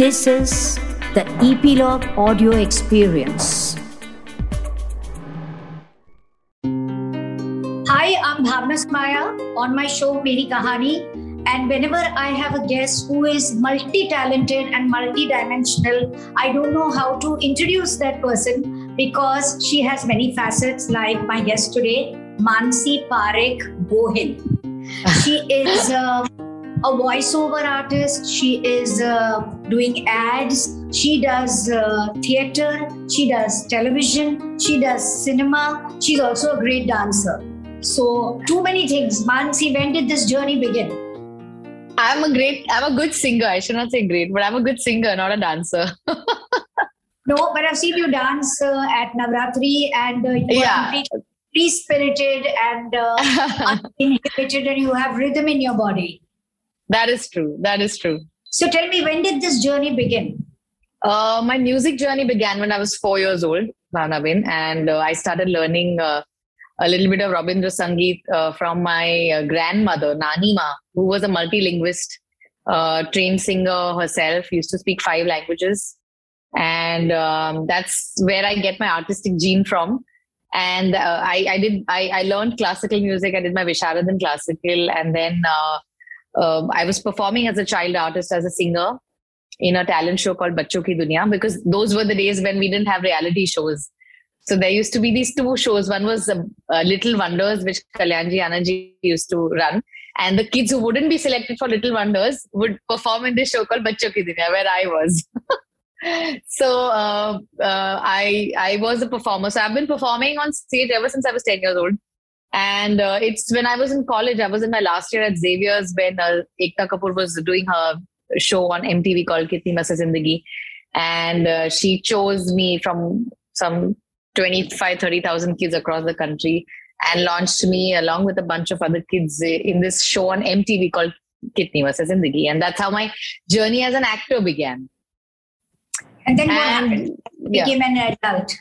This is the Epilogue Audio Experience. Hi, I'm Bhavna Somaya on my show Meri Kahani. And whenever I have a guest who is multi talented and multi dimensional, I don't know how to introduce that person because she has many facets, like my guest today, Mansi Parekh Gohil. She is uh, a voiceover artist. She is uh, doing ads. She does uh, theater. She does television. She does cinema. She's also a great dancer. So, too many things. Mansi, when did this journey begin? I'm a great, I'm a good singer. I should not say great, but I'm a good singer, not a dancer. no, but I've seen you dance uh, at Navratri and uh, you yeah. are free spirited and uh, uninhibited, and you have rhythm in your body. That is true. That is true. So tell me, when did this journey begin? Uh, my music journey began when I was four years old, Bhavnabin, and uh, I started learning uh, a little bit of Rabindra Sangeet uh, from my uh, grandmother, Nanima, who was a multilinguist, uh, trained singer herself, used to speak five languages. And um, that's where I get my artistic gene from. And I, I, did, I, I, learned classical music. I did my Visharad in classical, and then um, I was performing as a child artist, as a singer in a talent show called Bachcho Ki Dunya because those were the days when we didn't have reality shows. So there used to be these two shows. One was uh, uh, Little Wonders, which Kalyanji Anandji used to run. And the kids who wouldn't be selected for Little Wonders would perform in this show called Bachcho Ki Dunya, where I was. so uh, uh, I I was a performer. So I've been performing on stage ever since I was 10 years old. And uh, it's when I was in college, I was in my last year at Xavier's when uh, Ekta Kapoor was doing her show on MTV called Kitni Mast Zindagi. And uh, she chose me from some 25, 30,000 kids across the country and launched me along with a bunch of other kids in this show on MTV called Kitni Mast Zindagi. And that's how my journey as an actor began. And then what and, happened? You became yeah. an adult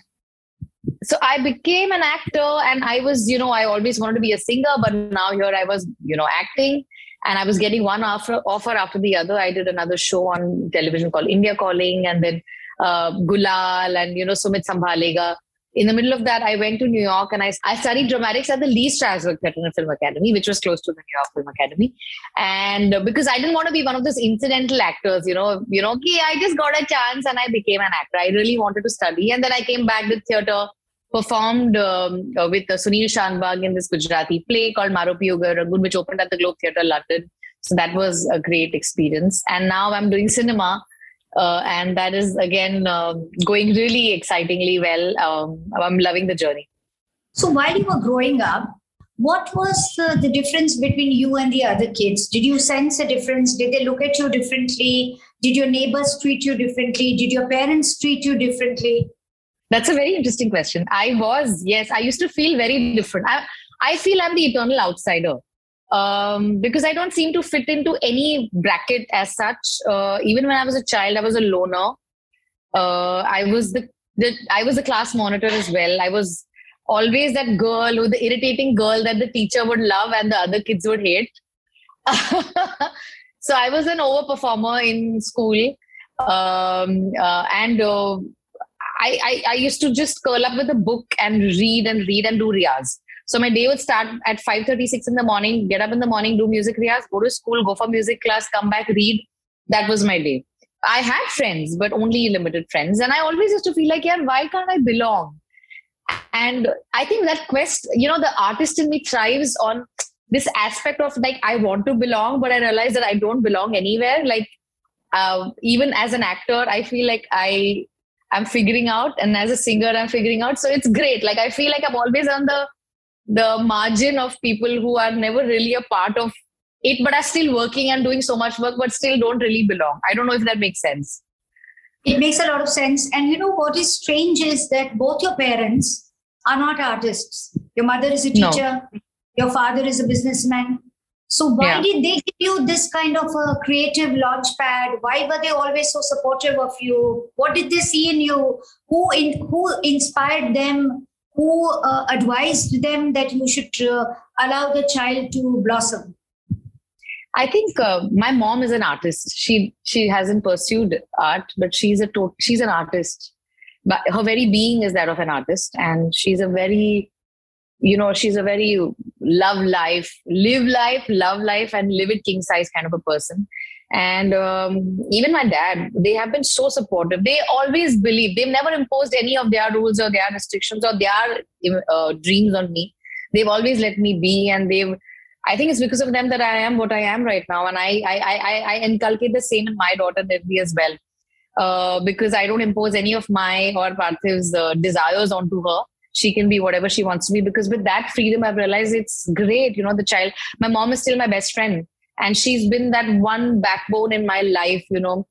so I became an actor and I was, you know, I always wanted to be a singer, but now here I was, you know, acting and I was getting one offer, offer after the other. I did another show on television called India Calling and then uh, Gulal and, you know, Sumit Sambhalega. In the middle of that, I went to New York and I, I studied dramatics at the Lee Strasberg and Film Academy, which was close to the New York Film Academy. And uh, because I didn't want to be one of those incidental actors, you know, you know, okay, I just got a chance and I became an actor. I really wanted to study. And then I came back to theatre performed um, uh, with uh, Sunil Shanbhag in this Gujarati play called Maro Piyo Rangoon, which opened at the Globe Theatre London. So that was a great experience. And now I'm doing cinema. Uh, and that is again uh, going really excitingly well. Um, I'm loving the journey. So while you were growing up, what was the, the difference between you and the other kids? Did you sense a difference? Did they look at you differently? Did your neighbors treat you differently? Did your parents treat you differently? That's a very interesting question. I was, yes, I used to feel very different. I, I feel I'm the eternal outsider um, because I don't seem to fit into any bracket as such. Uh, even when I was a child, I was a loner. Uh, I was the, the I was a class monitor as well. I was always that girl or the irritating girl that the teacher would love and the other kids would hate. so I was an overperformer in school. Um, uh, and uh, I, I, I used to just curl up with a book and read and read and do riyaz. So my day would start at 5.36 in the morning, get up in the morning, do music riyaz, go to school, go for music class, come back, read. That was my day. I had friends, but only limited friends. And I always used to feel like, yeah, why can't I belong? And I think that quest, you know, the artist in me thrives on this aspect of like, I want to belong, but I realize that I don't belong anywhere. Like, uh, even as an actor, I feel like I I'm figuring out, and as a singer, I'm figuring out. So it's great. Like I feel like I'm always on the the margin of people who are never really a part of it, but are still working and doing so much work, but still don't really belong. I don't know if that makes sense. It makes a lot of sense. And you know what is strange is that both your parents are not artists. Your mother is a teacher. No. Your father is a businessman. So why yeah. did they give you this kind of a creative launch pad? Why were they always so supportive of you? What did they see in you? Who in, who inspired them? Who uh, advised them that you should uh, allow the child to blossom? I think uh, my mom is an artist. She she hasn't pursued art, but she's a to- she's an artist. But her very being is that of an artist, and she's a very, you know, she's a very love life, live life, love life, and live it king size kind of a person. And um, even my dad, they have been so supportive. They always believe they've never imposed any of their rules or their restrictions or their uh, dreams on me. They've always let me be, and they've I think it's because of them that I am what I am right now, and I I I, I inculcate the same in my daughter Nirvi as well, uh, because I don't impose any of my or Parthiv's uh, desires onto her. She can be whatever she wants to be because with that freedom, I've realized it's great. You know, the child. My mom is still my best friend, and she's been that one backbone in my life. You know,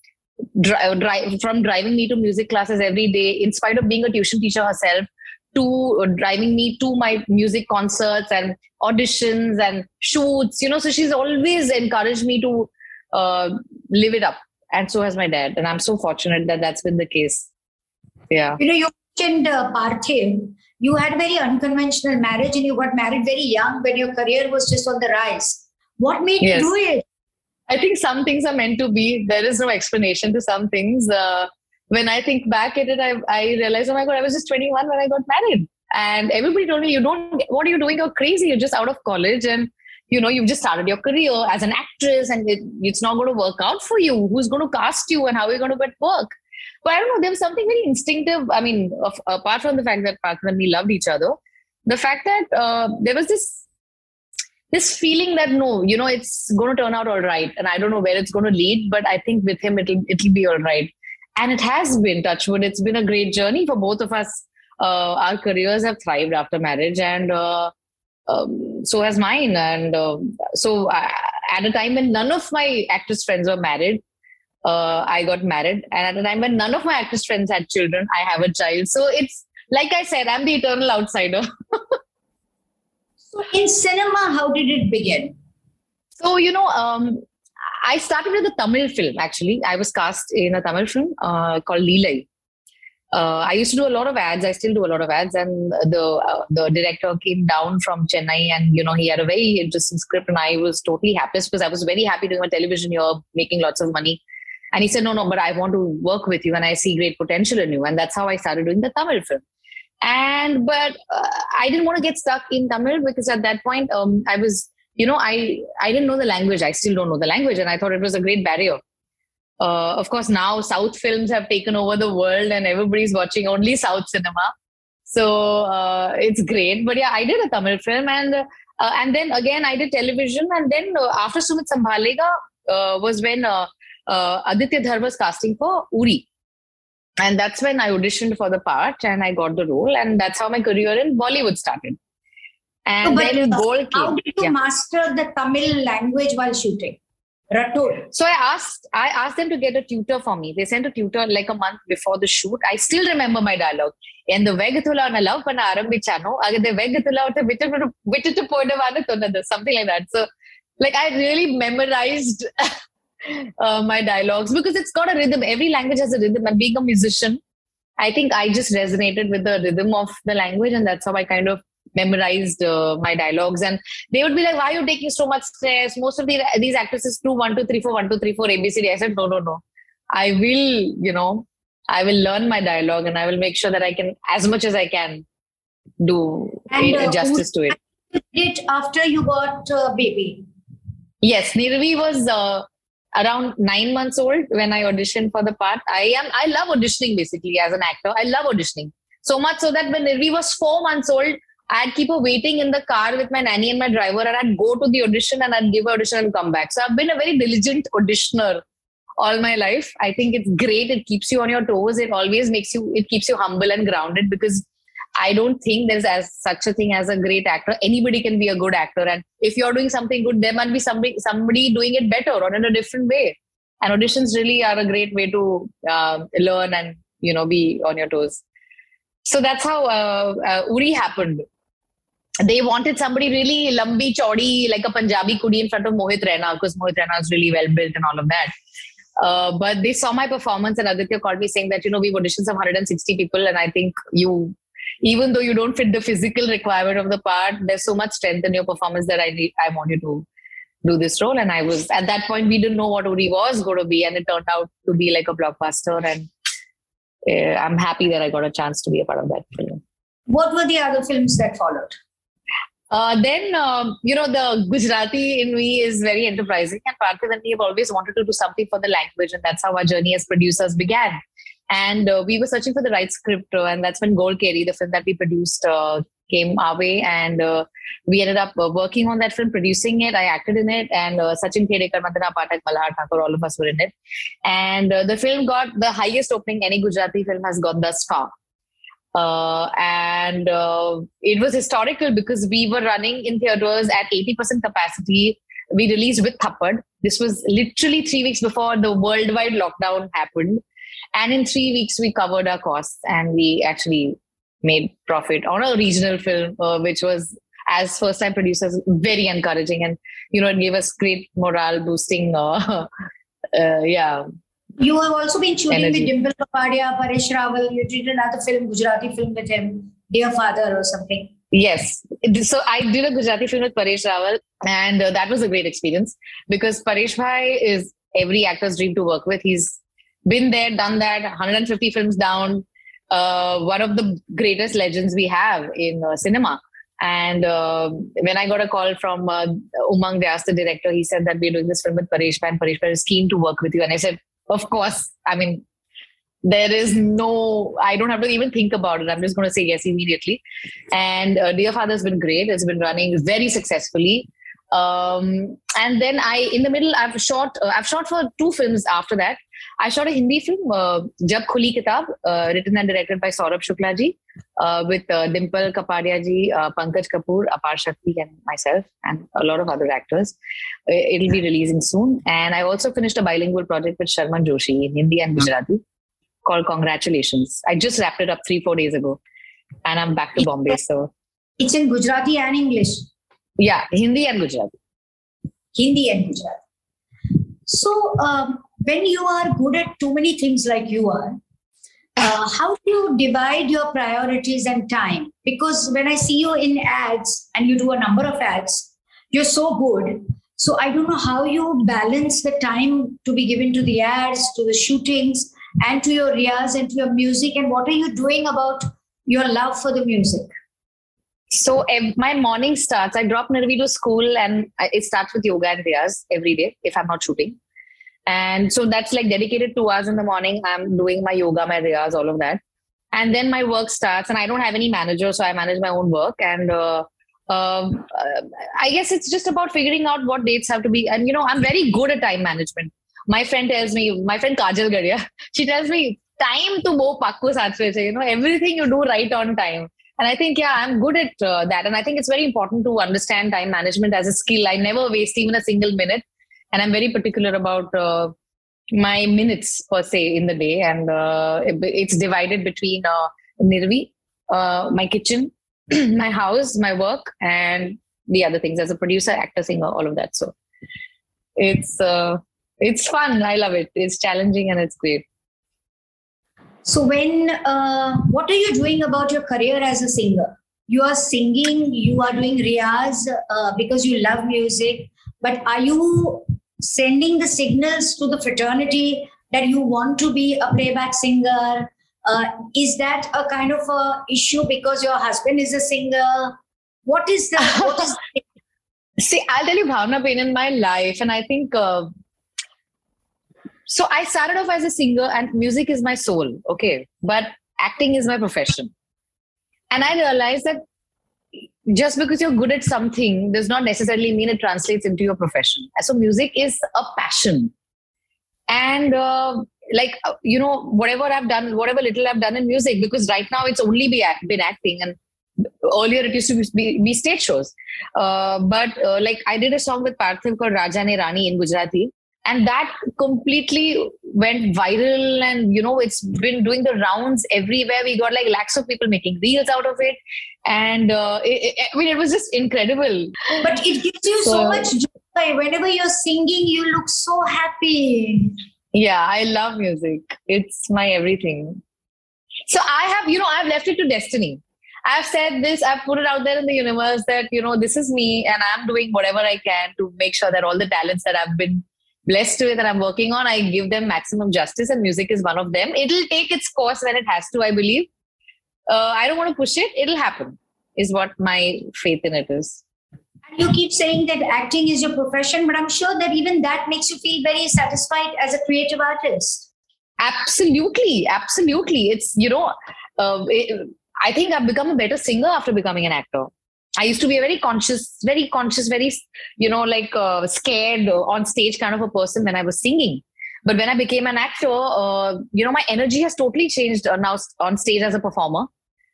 drive, drive from driving me to music classes every day, in spite of being a tuition teacher herself to uh, driving me to my music concerts and auditions and shoots you know so she's always encouraged me to uh, live it up and so has my dad and i'm so fortunate that that's been the case yeah you know you mentioned uh, parthiv you had a very unconventional marriage and you got married very young when your career was just on the rise what made yes. you do it i think some things are meant to be there is no explanation to some things uh, when I think back at it, I, I realized, oh my God, I was just 21 when I got married. And everybody told me, you don't, what are you doing? You're crazy. You're just out of college. And, you know, you've just started your career as an actress and it, it's not going to work out for you. Who's going to cast you and how are you going to get work? But I don't know, there was something very instinctive. I mean, of, apart from the fact that Partha and me loved each other, the fact that uh, there was this this feeling that no, you know, it's going to turn out all right, and I don't know where it's going to lead, but I think with him it'll it'll be all right and it has been touchwood it's been a great journey for both of us uh, our careers have thrived after marriage and uh, um, so has mine and uh, so I, at a time when none of my actress friends were married uh, i got married and at a time when none of my actress friends had children i have a child so it's like i said i'm the eternal outsider so in cinema how did it begin so you know um, I started with a Tamil film actually. I was cast in a Tamil film uh, called Leelai. Uh, I used to do a lot of ads. I still do a lot of ads, and the uh, the director came down from Chennai, and you know he had a very interesting script, and I was totally happy because I was very happy doing a television here, making lots of money. And he said, "No, no, but I want to work with you, and I see great potential in you." And that's how I started doing the Tamil film. And but uh, I didn't want to get stuck in Tamil because at that point um, I was you know, I I didn't know the language. I still don't know the language, and I thought it was a great barrier. Uh, of course, now South films have taken over the world, and everybody's watching only South cinema. So uh, it's great. But yeah, I did a Tamil film, and uh, and then again I did television, and then uh, after Sumit Sambhalega uh, was when uh, Aditya Dharma's casting for Uri. And that's when I auditioned for the part and I got the role. And that's how my career in Bollywood started. And oh, then Gold came. How did you yeah. master the Tamil language while shooting? Ratur. So I asked, I asked them to get a tutor for me. They sent a tutor like a month before the shoot. I still remember my dialogue. And the Vegatula എന്ത് വേഗത്തിലാണ് love പണ ആരംഭിച്ചാനോ the വെഗത്തിലോട്ട് വിട്ടിട്ട് വിട്ടിട്ട് പോയിടുവാണ് തോന്നുന്നത് something like that. So, like I really memorized. uh, my dialogues because it's got a rhythm. Every language has a rhythm. And being a musician I think I just resonated with the rhythm of the language and that's how I kind of memorized uh, my dialogues. And they would be like why are you taking so much stress? Most of the, these actresses do one two three four one two three four abcd i said no no no. I will you know i will learn my dialogue and i will make sure that i can as much as i can do and, uh, justice to it. it after you got uh, baby? Yes nirvi was uh, around nine months old when i auditioned for the part i am i love auditioning basically as an actor i love auditioning so much so that when nirvi was four months old I'd keep her waiting in the car with my nanny and my driver, and I'd go to the audition and I'd give her audition and come back. So I've been a very diligent auditioner all my life. I think it's great. It keeps you on your toes. It always makes you. It keeps you humble and grounded because I don't think there's as such a thing as a great actor. Anybody can be a good actor, and if you're doing something good, there might be somebody somebody doing it better or in a different way. And auditions really are a great way to uh, learn and you know be on your toes. So that's how uh, uh, Uri happened they wanted somebody really lambi chodi like a Punjabi kudi in front of Mohit Raina because Mohit Raina is really well built and all of that. Uh, but they saw my performance and Aditya called me saying that you know we've auditioned some 160 people and I think you even though you don't fit the physical requirement of the part there's so much strength in your performance that I need I want you to do this role. And I was at that point we didn't know what Uri was going to be, and it turned out to be like a blockbuster. And uh, I'm happy that I got a chance to be a part of that film. What were the other films that followed? Uh, then, um, you know, the Gujarati in me is very enterprising, and Parthiv and me have always wanted to do something for the language, and that's how our journey as producers began. And uh, we were searching for the right script, uh, and that's when Golkeri, the film that we produced, uh, came our way. And uh, we ended up working on that film, producing it. I acted in it, and Sachin Khedekar, Vandana Pathak, Malhar Thakar, all of us were in it. And the film got the highest opening any Gujarati film has got thus far. Uh, and uh, it was historical because we were running in theaters at 80% capacity. We released with Thappad. This was literally three weeks before the worldwide lockdown happened. And in three weeks, we covered our costs and we actually made profit on a regional film, uh, which was, as first time producers, very encouraging. And, you know, it gave us great morale boosting, uh, uh, yeah, you have also been shooting Energy. with Dimple Kapadia, Paresh Rawal. You did another film, Gujarati film with him, Dear Father or something. Yes. So I did a Gujarati film with Paresh Rawal, and uh, that was a great experience because Paresh Bhai is every actor's dream to work with. He's been there, done that, 150 films down. Uh, one of the greatest legends we have in uh, cinema. And uh, when I got a call from uh, Umang Vyas, the director, he said that we're doing this film with Paresh Bhai, and Paresh Bhai is keen to work with you. And I said, of course, I mean, there is no, I don't have to even think about it. I'm just going to say yes immediately. And uh, Dear Father has been great. It's been running very successfully. Um, and then I, in the middle, I've shot, uh, I've shot for two films after that. I shot a Hindi film, uh, Jab Khuli Kitab, uh, written and directed by Saurabh Shukla ji, uh, with uh, Dimple Kapadia ji, uh, Pankaj Kapoor, Apar Shakti, and myself, and a lot of other actors. Uh, it'll be releasing soon. And I also finished a bilingual project with Sharman Joshi in Hindi and Gujarati called Congratulations. I just wrapped it up three, four days ago. And I'm back to Bombay. So it's in Gujarati and English. Yeah, Hindi and Gujarati. Hindi and Gujarati. So, um, when you are good at too many things like you are, uh, how do you divide your priorities and time? Because when I see you in ads and you do a number of ads, you're so good. So I don't know how you balance the time to be given to the ads, to the shootings, and to your riyaz and to your music. And what are you doing about your love for the music? So my morning starts. I drop Nirvi to school, and it starts with yoga and riyaz every day if I'm not shooting. And so that's like dedicated two hours in the morning. I'm doing my yoga, my riyaz, all of that. And then my work starts, and I don't have any manager, so I manage my own work. And uh, um, uh, I guess it's just about figuring out what dates have to be. And you know, I'm very good at time management. My friend tells me, my friend Kajal Garia, she tells me, time to wo pakku saath you know, everything you do right on time. And I think, yeah, I'm good at uh, that. And I think it's very important to understand time management as a skill. I never waste even a single minute and i'm very particular about uh, my minutes per se in the day. And uh, it, it's divided between uh, nirvi uh, my kitchen my house my work and the other things as a producer actor singer all of that. So it's uh, it's fun. I love it. It's challenging and it's great. So when uh, what are you doing about your career as a singer? You are singing you are doing riyaz because you love music. But are you sending the signals to the fraternity that you want to be a playback singer? Uh, is that a kind of a issue because your husband is a singer? What is the? What is See, I'll tell you, Bhavna, been in my life, and I think. Uh, so I started off as a singer, and music is my soul. Okay, but acting is my profession, and I realized that just because you're good at something does not necessarily mean it translates into your profession. So music is a passion. And uh, like, uh, you know, whatever I've done, whatever little I've done in music, because right now it's only be, been acting and earlier it used to be, be stage shows. Uh, but uh, like I did a song with Parthiv called Raja Ne Rani in Gujarati and that completely went viral and you know it's been doing the rounds everywhere. We got like lakhs of people making reels out of it. And uh, it, it, i mean it was just incredible. But it gives you so, so much joy. Whenever you're singing you look so happy. Yeah i love music. It's my everything. So i have you know i've left it to destiny. I've said this, I've put it out there in the universe that, you know, this is me and I'm doing whatever I can to make sure that all the talents that I've been blessed with that I'm working on, I give them maximum justice and music is one of them. It'll take its course when it has to, I believe. Uh, I don't want to push it. It'll happen, is what my faith in it is. And you keep saying that acting is your profession, but I'm sure that even that makes you feel very satisfied as a creative artist. Absolutely. Absolutely. It's, you know, uh, it, I think I've become a better singer after becoming an actor. I used to be a very conscious, very conscious, very, you know, like uh, scared on stage kind of a person when I was singing. But when I became an actor, uh, you know, my energy has totally changed uh, now on stage as a performer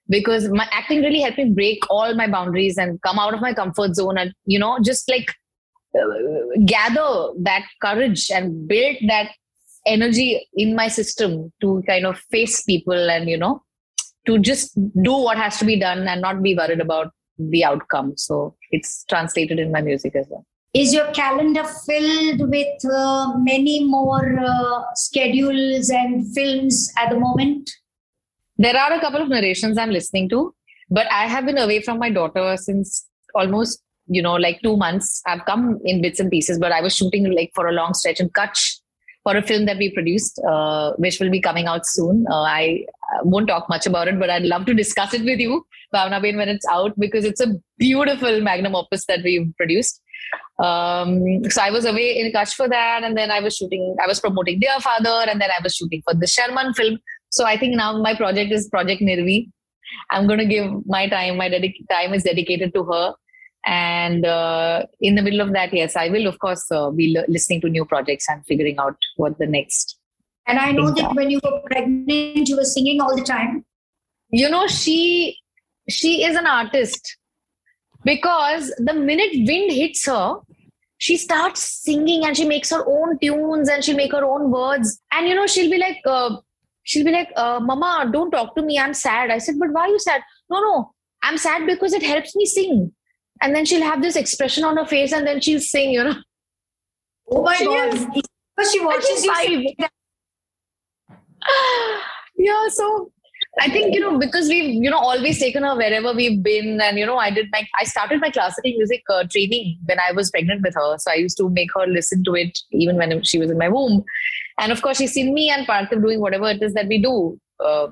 because my acting really helped me break all my boundaries and come out of my comfort zone and, you know, just like uh, gather that courage and build that energy in my system to kind of face people and, you know, to just do what has to be done and not be worried about the outcome. So it's translated in my music as well. Is your calendar filled with uh, many more uh, schedules and films at the moment? There are a couple of narrations I'm listening to, but I have been away from my daughter since almost, you know, like two months. I've come in bits and pieces, but I was shooting like for a long stretch in Kutch for a film that we produced, uh, which will be coming out soon. Uh, I won't talk much about it, but I'd love to discuss it with you, Bhavna Ben, when it's out, because it's a beautiful magnum opus that we've produced. Um, so I was away in Kutch for that, and then I was shooting, I was promoting Dear Father, and then I was shooting for the Sharman film. So I think now my project is Project Nirvi. I'm going to give my time, my time is dedicated to her and uh, in the middle of that yes i will of course uh, be l- listening to new projects and figuring out what the next and i know that when you were pregnant you were singing all the time. You know she she is an artist. Because the minute wind hits her she starts singing and she makes her own tunes and she'll make her own words. And you know she'll be like uh, she'll be like uh, mama don't talk to me. I'm sad. I said but why are you sad? No no. I'm sad because it helps me sing. And then she'll have this expression on her face and then she'll sing you know. Oh my she god. because she watches you yeah so I think you know because we've you know always taken her wherever we've been, and you know I did my I started my classical music uh, training when I was pregnant with her, so I used to make her listen to it even when she was in my womb, and of course she's seen me and Parthiv doing whatever it is that we do. Uh,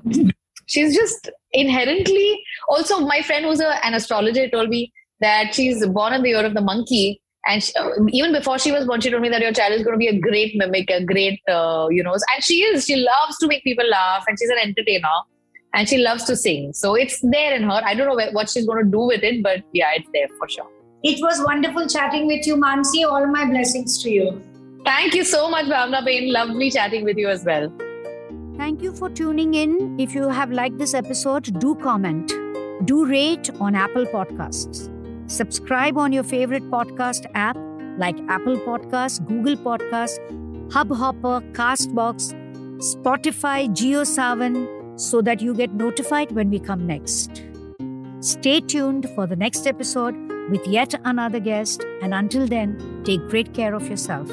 she's just inherently also my friend who's a, an astrologer told me that she's born in the year of the monkey. And she, uh, even before she was born, she told me that your child is going to be a great mimic, a great, uh, you know, and she is. She loves to make people laugh and she's an entertainer and she loves to sing. So it's there in her. I don't know what she's going to do with it, but yeah, it's there for sure. It was wonderful chatting with you, Mansi. All my blessings to you. Thank you so much, Bhavna Bain. Lovely chatting with you as well. Thank you for tuning in. If you have liked this episode, do comment. Do rate on Apple Podcasts. Subscribe on your favorite podcast app like Apple Podcasts, Google Podcasts, Hubhopper, Castbox, Spotify, JioSaavn so that you get notified when we come next. Stay tuned for the next episode with yet another guest, and until then, take great care of yourself.